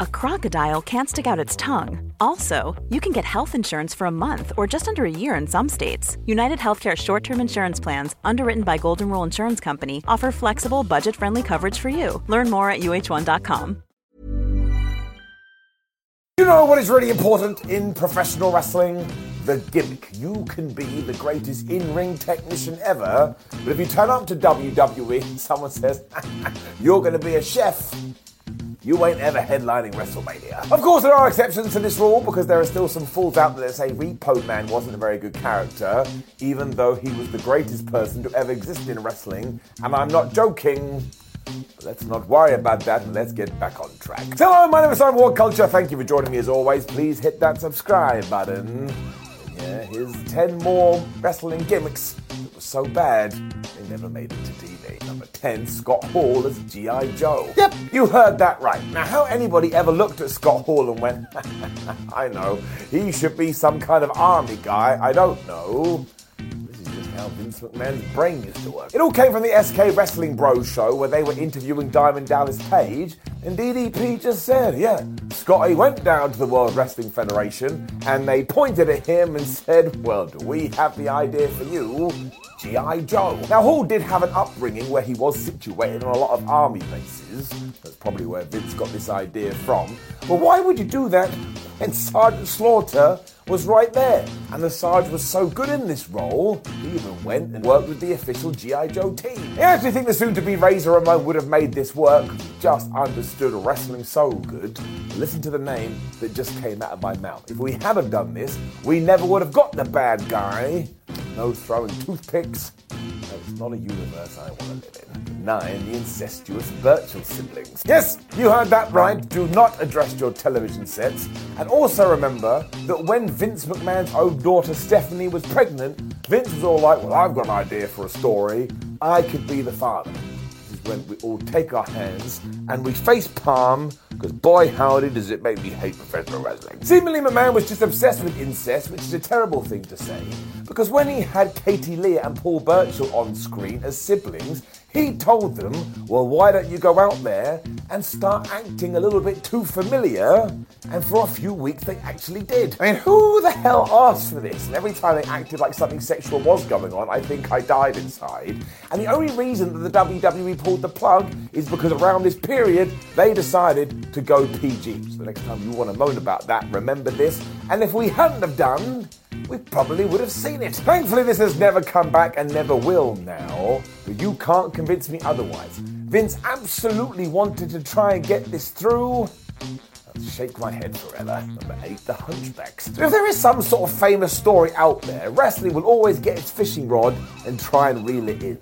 a crocodile can't stick out its tongue. Also, you can get health insurance for a month or just under a year in some states. United Healthcare short term insurance plans, underwritten by Golden Rule Insurance Company, offer flexible, budget friendly coverage for you. Learn more at uh1.com. You know what is really important in professional wrestling? The gimmick. You can be the greatest in ring technician ever, but if you turn up to WWE and someone says, you're going to be a chef, you ain't ever headlining WrestleMania. Of course, there are exceptions to this rule because there are still some fools out there that say Repo Man wasn't a very good character, even though he was the greatest person to ever exist in wrestling. And I'm not joking. But let's not worry about that and let's get back on track. Hello, my name is Simon WhatCulture. Thank you for joining me as always. Please hit that subscribe button. Yeah, here's 10 more wrestling gimmicks that were so bad they never made it to TV. Number 10, Scott Hall as G.I. Joe. Yep, you heard that right. Now, how anybody ever looked at Scott Hall and went, I know, he should be some kind of army guy, I don't know. How Vince McMahon's brain used to work. It all came from the SK Wrestling Bros show where they were interviewing Diamond Dallas Page, and DDP just said, yeah, Scotty went down to the World Wrestling Federation and they pointed at him and said, well, do we have the idea for you? G.I. Joe. Now, Hall did have an upbringing where he was situated on a lot of army bases. That's probably where Vince got this idea from. But why would you do that when Sergeant Slaughter was right there? And the Sarge was so good in this role, he even went and worked with the official G.I. Joe team. I actually think the soon to be Razor Ramon would have made this work. Just understood wrestling so good. Listen to the name that just came out of my mouth. If we hadn't done this, we never would have got the bad guy. No throwing toothpicks. That's not a universe I want to live in. Nine, the incestuous virtual siblings. Yes, you heard that right. Do not address your television sets. And also remember that when Vince McMahon's own daughter Stephanie was pregnant, Vince was all like, Well, I've got an idea for a story. I could be the father. This is when we all take our hands and we face palm because boy howdy does it make me hate professional wrestling. Seemingly McMahon was just obsessed with incest, which is a terrible thing to say, because when he had Katie Lea and Paul Burchill on screen as siblings, he told them, well, why don't you go out there and start acting a little bit too familiar? And for a few weeks, they actually did. I mean, who the hell asked for this? And every time they acted like something sexual was going on, I think I died inside. And the only reason that the WWE pulled the plug is because around this period, they decided to go PG. So the next time you want to moan about that, remember this. And if we hadn't have done, we probably would have seen it. Thankfully, this has never come back and never will now, but you can't convince me otherwise. Vince absolutely wanted to try and get this through. I'll shake my head forever. Number eight, the hunchbacks. If there is some sort of famous story out there, wrestling will always get its fishing rod and try and reel it in.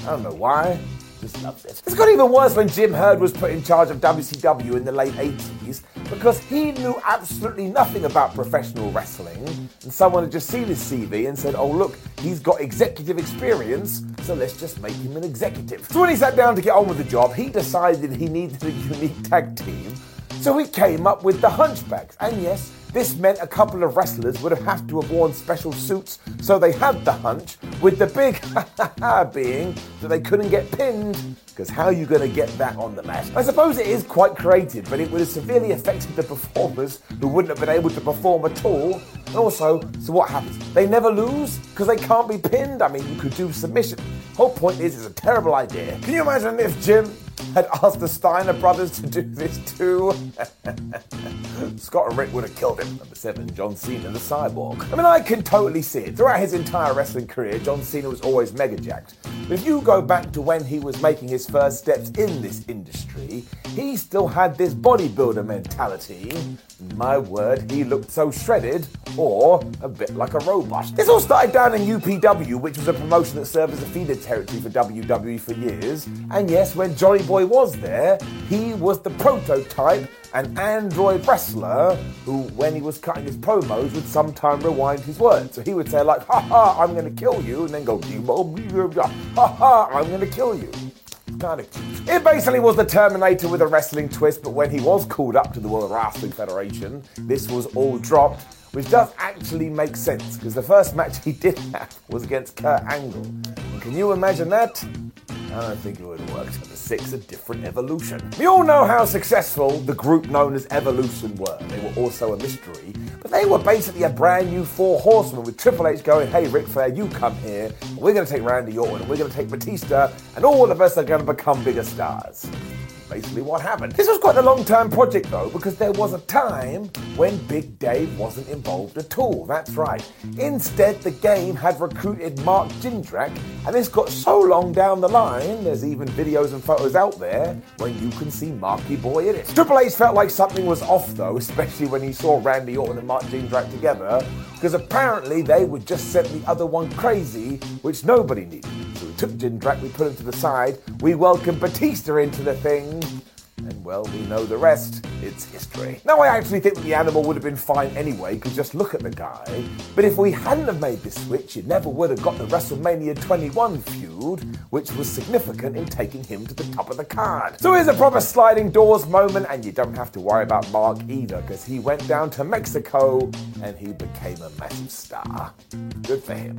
I don't know why. Just love this. It's got even worse when Jim Herd was put in charge of WCW in the late 80s because he knew absolutely nothing about professional wrestling. And someone had just seen his CV and said, oh, look, he's got executive experience, so let's just make him an executive. So when he sat down to get on with the job, he decided he needed a unique tag team. So he came up with the Hunchbacks. And yes, this meant a couple of wrestlers would have had to have worn special suits so they had the hunch, with the big ha being that they couldn't get pinned. Because how are you going to get that on the mat? I suppose it is quite creative, but it would have severely affected the performers who wouldn't have been able to perform at all. And also, so what happens? They never lose because they can't be pinned. I mean, you could do submission. Whole point is, it's a terrible idea. Can you imagine if Jim had asked the Steiner brothers to do this too? Scott and Rick would have killed him. Number seven, John Cena, the cyborg. I mean, I can totally see it. Throughout his entire wrestling career, John Cena was always mega jacked. But if you go back to when he was making his first steps in this industry, he still had this bodybuilder mentality. My word, he looked so shredded, or a bit like a robot. This all started down in UPW, which was a promotion that served as a feeder territory for WWE for years. And yes, when Johnny Boy was there, he was the prototype an android wrestler who, when he was cutting his promos, would sometime rewind his words. So he would say like, "Ha ha, I'm to kill you," and then go, "Ha ha, I'm to kill you." It basically was the Terminator with a wrestling twist, but when he was called up to the World Wrestling Federation, this was all dropped, which does actually make sense because the first match he did have was against Kurt Angle. And can you imagine that? I don't think it would have worked. Six, a different evolution. We all know how successful the group known as Evolution were. They were also a mystery, but they were basically a brand new four horsemen with Triple H going, hey, Ric Flair, you come here. We're going to take Randy Orton, and we're going to take Batista, and all of us are going to become bigger stars basically what happened. This was quite a long term project though, because there was a time when Big Dave wasn't involved at all. That's right. Instead, the game had recruited Mark Jindrak, and this got so long down the line, there's even videos and photos out there when you can see Marky Boy in it. Triple H felt like something was off though, especially when he saw Randy Orton and Mark Jindrak together, because apparently they would just sent the other one crazy, which nobody needed. Took Jindrak, we put him to the side, we welcomed Batista into the thing, and well, we know the rest. It's history. Now, I actually think that the animal would have been fine anyway, because just look at the guy. But if we hadn't have made this switch, you never would have got the WrestleMania 21 feud, which was significant in taking him to the top of the card. So here's a proper sliding doors moment, and you don't have to worry about Mark either, because he went down to Mexico and he became a massive star. Good for him.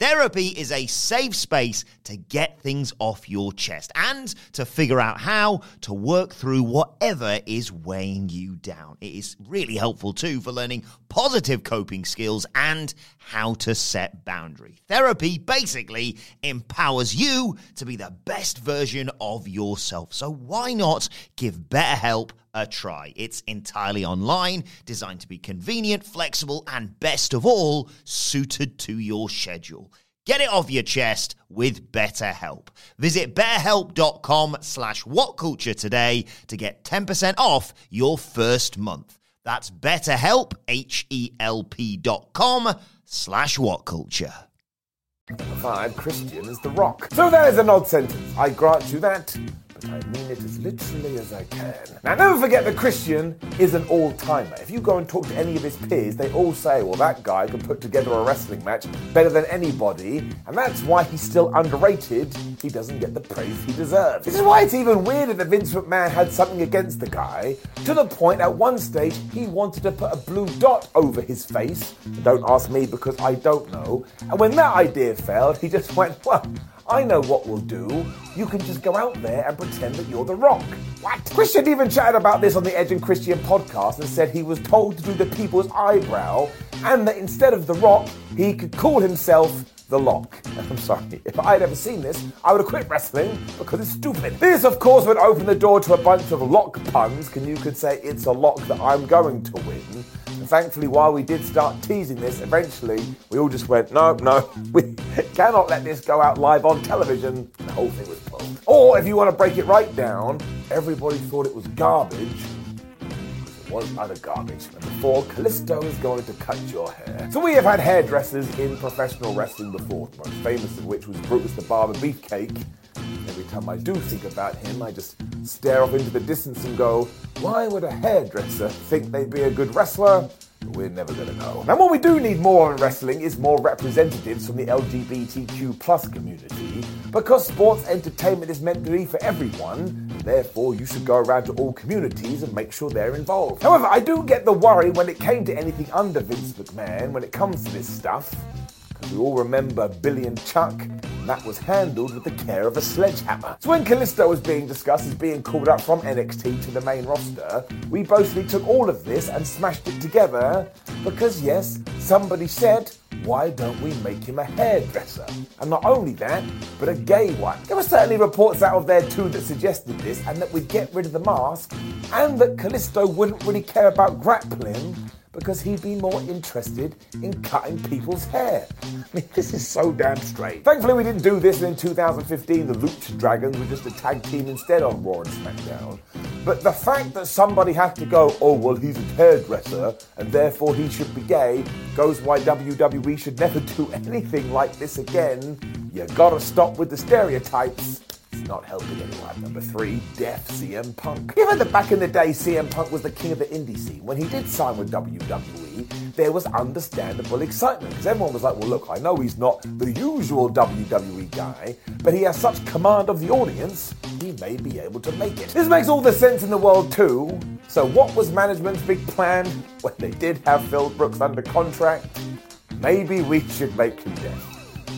Therapy is a safe space to get things off your chest and to figure out how to work through whatever is weighing you down. It is really helpful too for learning positive coping skills and how to set boundary. Therapy basically empowers you to be the best version of yourself. So why not give BetterHelp a try. It's entirely online, designed to be convenient, flexible, and best of all, suited to your schedule. Get it off your chest with BetterHelp. Visit betterhelp.com slash whatculture today to get 10% off your first month. That's betterhelp, H-E-L-P dot com slash whatculture. Five Christian is the rock. So that is an odd sentence. I grant you that. I mean it as literally as I can. Now, never forget that Christian is an all timer. If you go and talk to any of his peers, they all say, well, that guy can put together a wrestling match better than anybody, and that's why he's still underrated. He doesn't get the praise he deserves. This is why it's even weirder that Vince McMahon had something against the guy, to the point at one stage he wanted to put a blue dot over his face. Don't ask me because I don't know. And when that idea failed, he just went, well, I know what we'll do. You can just go out there and pretend that you're The Rock. What? Christian even chatted about this on the Edge and Christian podcast and said he was told to do the people's eyebrow and that instead of The Rock, he could call himself the Lock. I'm sorry, if I'd ever seen this, I would have quit wrestling because it's stupid. This, of course, would open the door to a bunch of lock puns, and you could say it's a lock that I'm going to win. Thankfully, while we did start teasing this, eventually we all just went, no, no, we cannot let this go out live on television. The whole thing was pulled. Or if you want to break it right down, everybody thought it was garbage it was utter garbage. Before, Kalisto is going to cut your hair. So we have had hairdressers in professional wrestling before, the most famous of which was Brutus the Barber Beefcake. Every time I do think about him, I just stare off into the distance and go, why would a hairdresser think they'd be a good wrestler? We're never gonna know. And what we do need more in wrestling is more representatives from the LGBTQ plus community, because sports entertainment is meant to be for everyone. And therefore, you should go around to all communities and make sure they're involved. However, I do get the worry when it came to anything under Vince McMahon when it comes to this stuff. Because we all remember Billy and Chuck, that was handled with the care of a sledgehammer. So when Kalisto was being discussed as being called up from NXT to the main roster, we basically took all of this and smashed it together because, yes, somebody said, why don't we make him a hairdresser? And not only that, but a gay one. There were certainly reports out of there too that suggested this and that we'd get rid of the mask and that Kalisto wouldn't really care about grappling because he'd be more interested in cutting people's hair. I mean, this is so damn strange. Thankfully, we didn't do this, in 2015, the Lucha Dragons were just a tag team instead on Raw and SmackDown. But the fact that somebody had to go, oh, well, he's a hairdresser, and therefore he should be gay, goes why WWE should never do anything like this again. You gotta stop with the stereotypes not helping anyone. Number three, deaf CM Punk. Given that back in the day CM Punk was the king of the indie scene, when he did sign with WWE, there was understandable excitement because everyone was like, well, look, I know he's not the usual WWE guy, but he has such command of the audience, he may be able to make it. This makes all the sense in the world, too. So, what was management's big plan when they did have Phil Brooks under contract? Maybe we should make him deaf.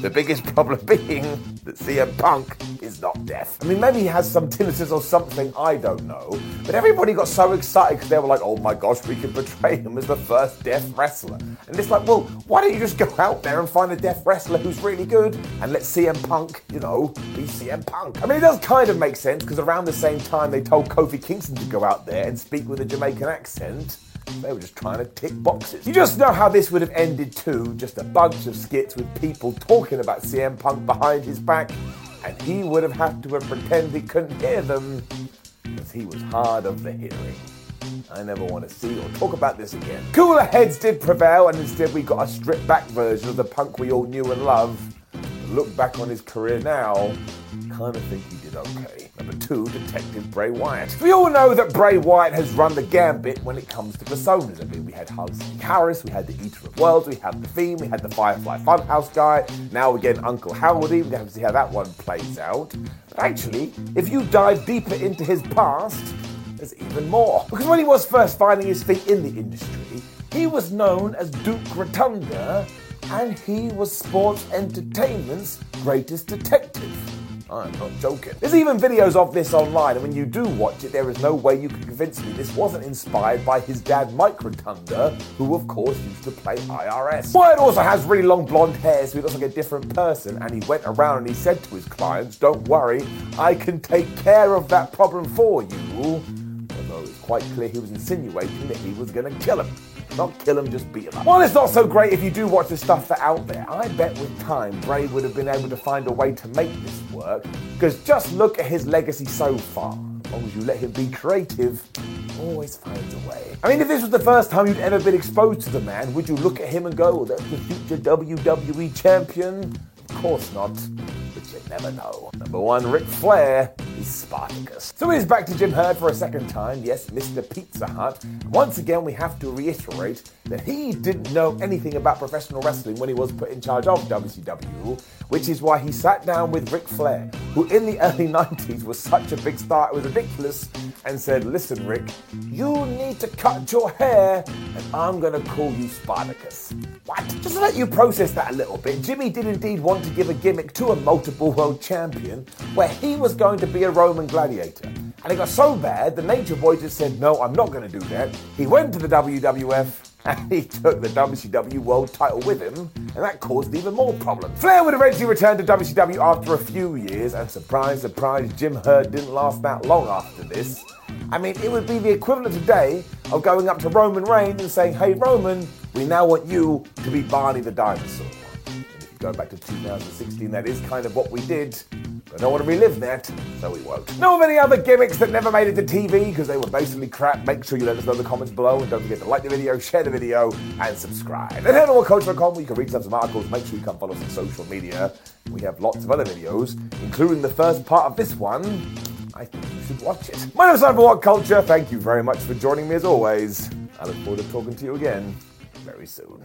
The biggest problem being that CM Punk is not deaf. I mean, maybe he has some tinnitus or something, I don't know. But everybody got so excited because they were like, oh my gosh, we can portray him as the first deaf wrestler. And it's like, well, why don't you just go out there and find a deaf wrestler who's really good and let CM Punk, you know, be CM Punk? I mean, it does kind of make sense because around the same time they told Kofi Kingston to go out there and speak with a Jamaican accent. They were just trying to tick boxes. You just know how this would have ended too. Just a bunch of skits with people talking about CM Punk behind his back, and he would have had to have pretended he couldn't hear them because he was hard of the hearing. I never want to see or talk about this again. Cooler heads did prevail, and instead we got a stripped back version of the punk we all knew and loved. Look back on his career now, kind of think he did okay. Number two, Detective Bray Wyatt. We all know that Bray Wyatt has run the gambit when it comes to personas. I mean, we had Husky Harris, we had the Eater of Worlds, we had the Fiend, we had the Firefly Funhouse guy. Now we're getting Uncle Howdy. We have to see how that one plays out. But actually, if you dive deeper into his past, there's even more. Because when he was first finding his feet in the industry, he was known as Duke Rotunda, and he was sports entertainment's greatest detective. I'm not joking. There's even videos of this online, and when you do watch it, there is no way you can convince me this wasn't inspired by his dad, Mike Rotunda, who of course used to play IRS. Wyatt also has really long blonde hair, so he looks like a different person, and he went around and he said to his clients, Don't worry, I can take care of that problem for you. Although it's quite clear he was insinuating that he was to kill him. Not kill him, just beat him up. While it's not so great if you do watch the stuff that out there, I bet with time Bray would have been able to find a way to make this work. Because just look at his legacy so far. As long as you let him be creative, always finds a way. I mean, if this was the first time you'd ever been exposed to the man, would you look at him and go, oh, that's the future WWE champion? Of course not but you never know. Number one, Ric Flair is Spartacus. So it is back to Jim Herd for a second time. Yes, Mr. Pizza Hut. Once again, we have to reiterate that he didn't know anything about professional wrestling when he was put in charge of WCW, which is why he sat down with Ric Flair, who in the early 90s was such a big star it was ridiculous, and said, Listen, Rick, you need to cut your hair, and I'm going to call you Spartacus. What? Just to let you process that a little bit, Jimmy did indeed want to give a gimmick to a multiple world champion where he was going to be a Roman gladiator. And it got so bad, the Nature Boy just said, No, I'm not going to do that. He went to the WWF and he took the WCW World title with him, and that caused even more problems. Flair would eventually return to WCW after a few years, and surprise, surprise, Jim Herd didn't last that long after this. I mean, it would be the equivalent today of going up to Roman Reigns and saying, Hey, Roman, we now want you to be Barney the dinosaur. And if you go back to 2016, that is kind of what we did I don't want to relive that, so we won't. Know of any other gimmicks that never made it to TV because they were basically crap? Make sure you let us know in the comments below and don't forget to like the video, share the video, and subscribe. And head over to whatculture.com where you can read some articles. Make sure you come follow us on social media. We have lots of other videos, including the first part of this one. I think you should watch it. My name is for What Culture. Thank you very much for joining me as always. I look forward to talking to you again very soon.